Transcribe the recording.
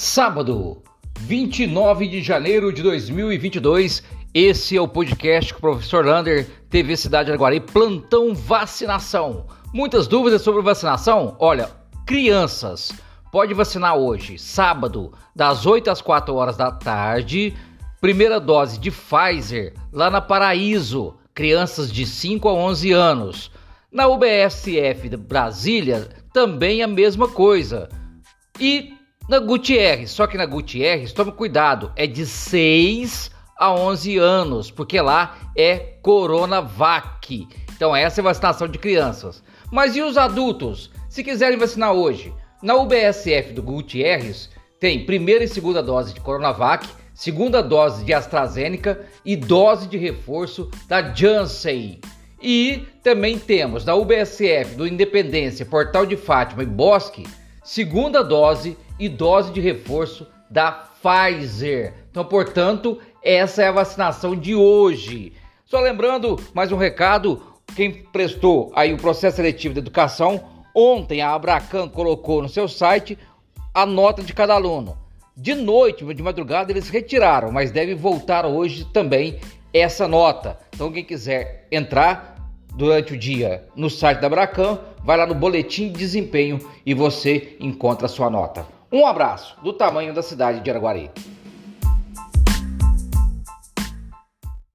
Sábado, 29 de janeiro de 2022. Esse é o podcast com o professor Lander, TV Cidade Araguari, plantão vacinação. Muitas dúvidas sobre vacinação? Olha, crianças, pode vacinar hoje, sábado, das 8 às 4 horas da tarde. Primeira dose de Pfizer lá na Paraíso, crianças de 5 a 11 anos. Na UBSF Brasília, também a mesma coisa. E na Gutierrez, só que na Gutierrez, tome cuidado, é de 6 a 11 anos, porque lá é Coronavac. Então essa é vacinação de crianças. Mas e os adultos? Se quiserem vacinar hoje, na UBSF do Gutierrez tem primeira e segunda dose de Coronavac, segunda dose de AstraZeneca e dose de reforço da Janssen. E também temos na UBSF do Independência, Portal de Fátima e Bosque, segunda dose e dose de reforço da Pfizer. Então, portanto, essa é a vacinação de hoje. Só lembrando, mais um recado, quem prestou aí o processo seletivo de educação, ontem a Abracan colocou no seu site a nota de cada aluno. De noite, de madrugada, eles retiraram, mas deve voltar hoje também essa nota. Então, quem quiser entrar durante o dia no site da Abracan, vai lá no boletim de desempenho e você encontra a sua nota. Um abraço do tamanho da cidade de Araguari.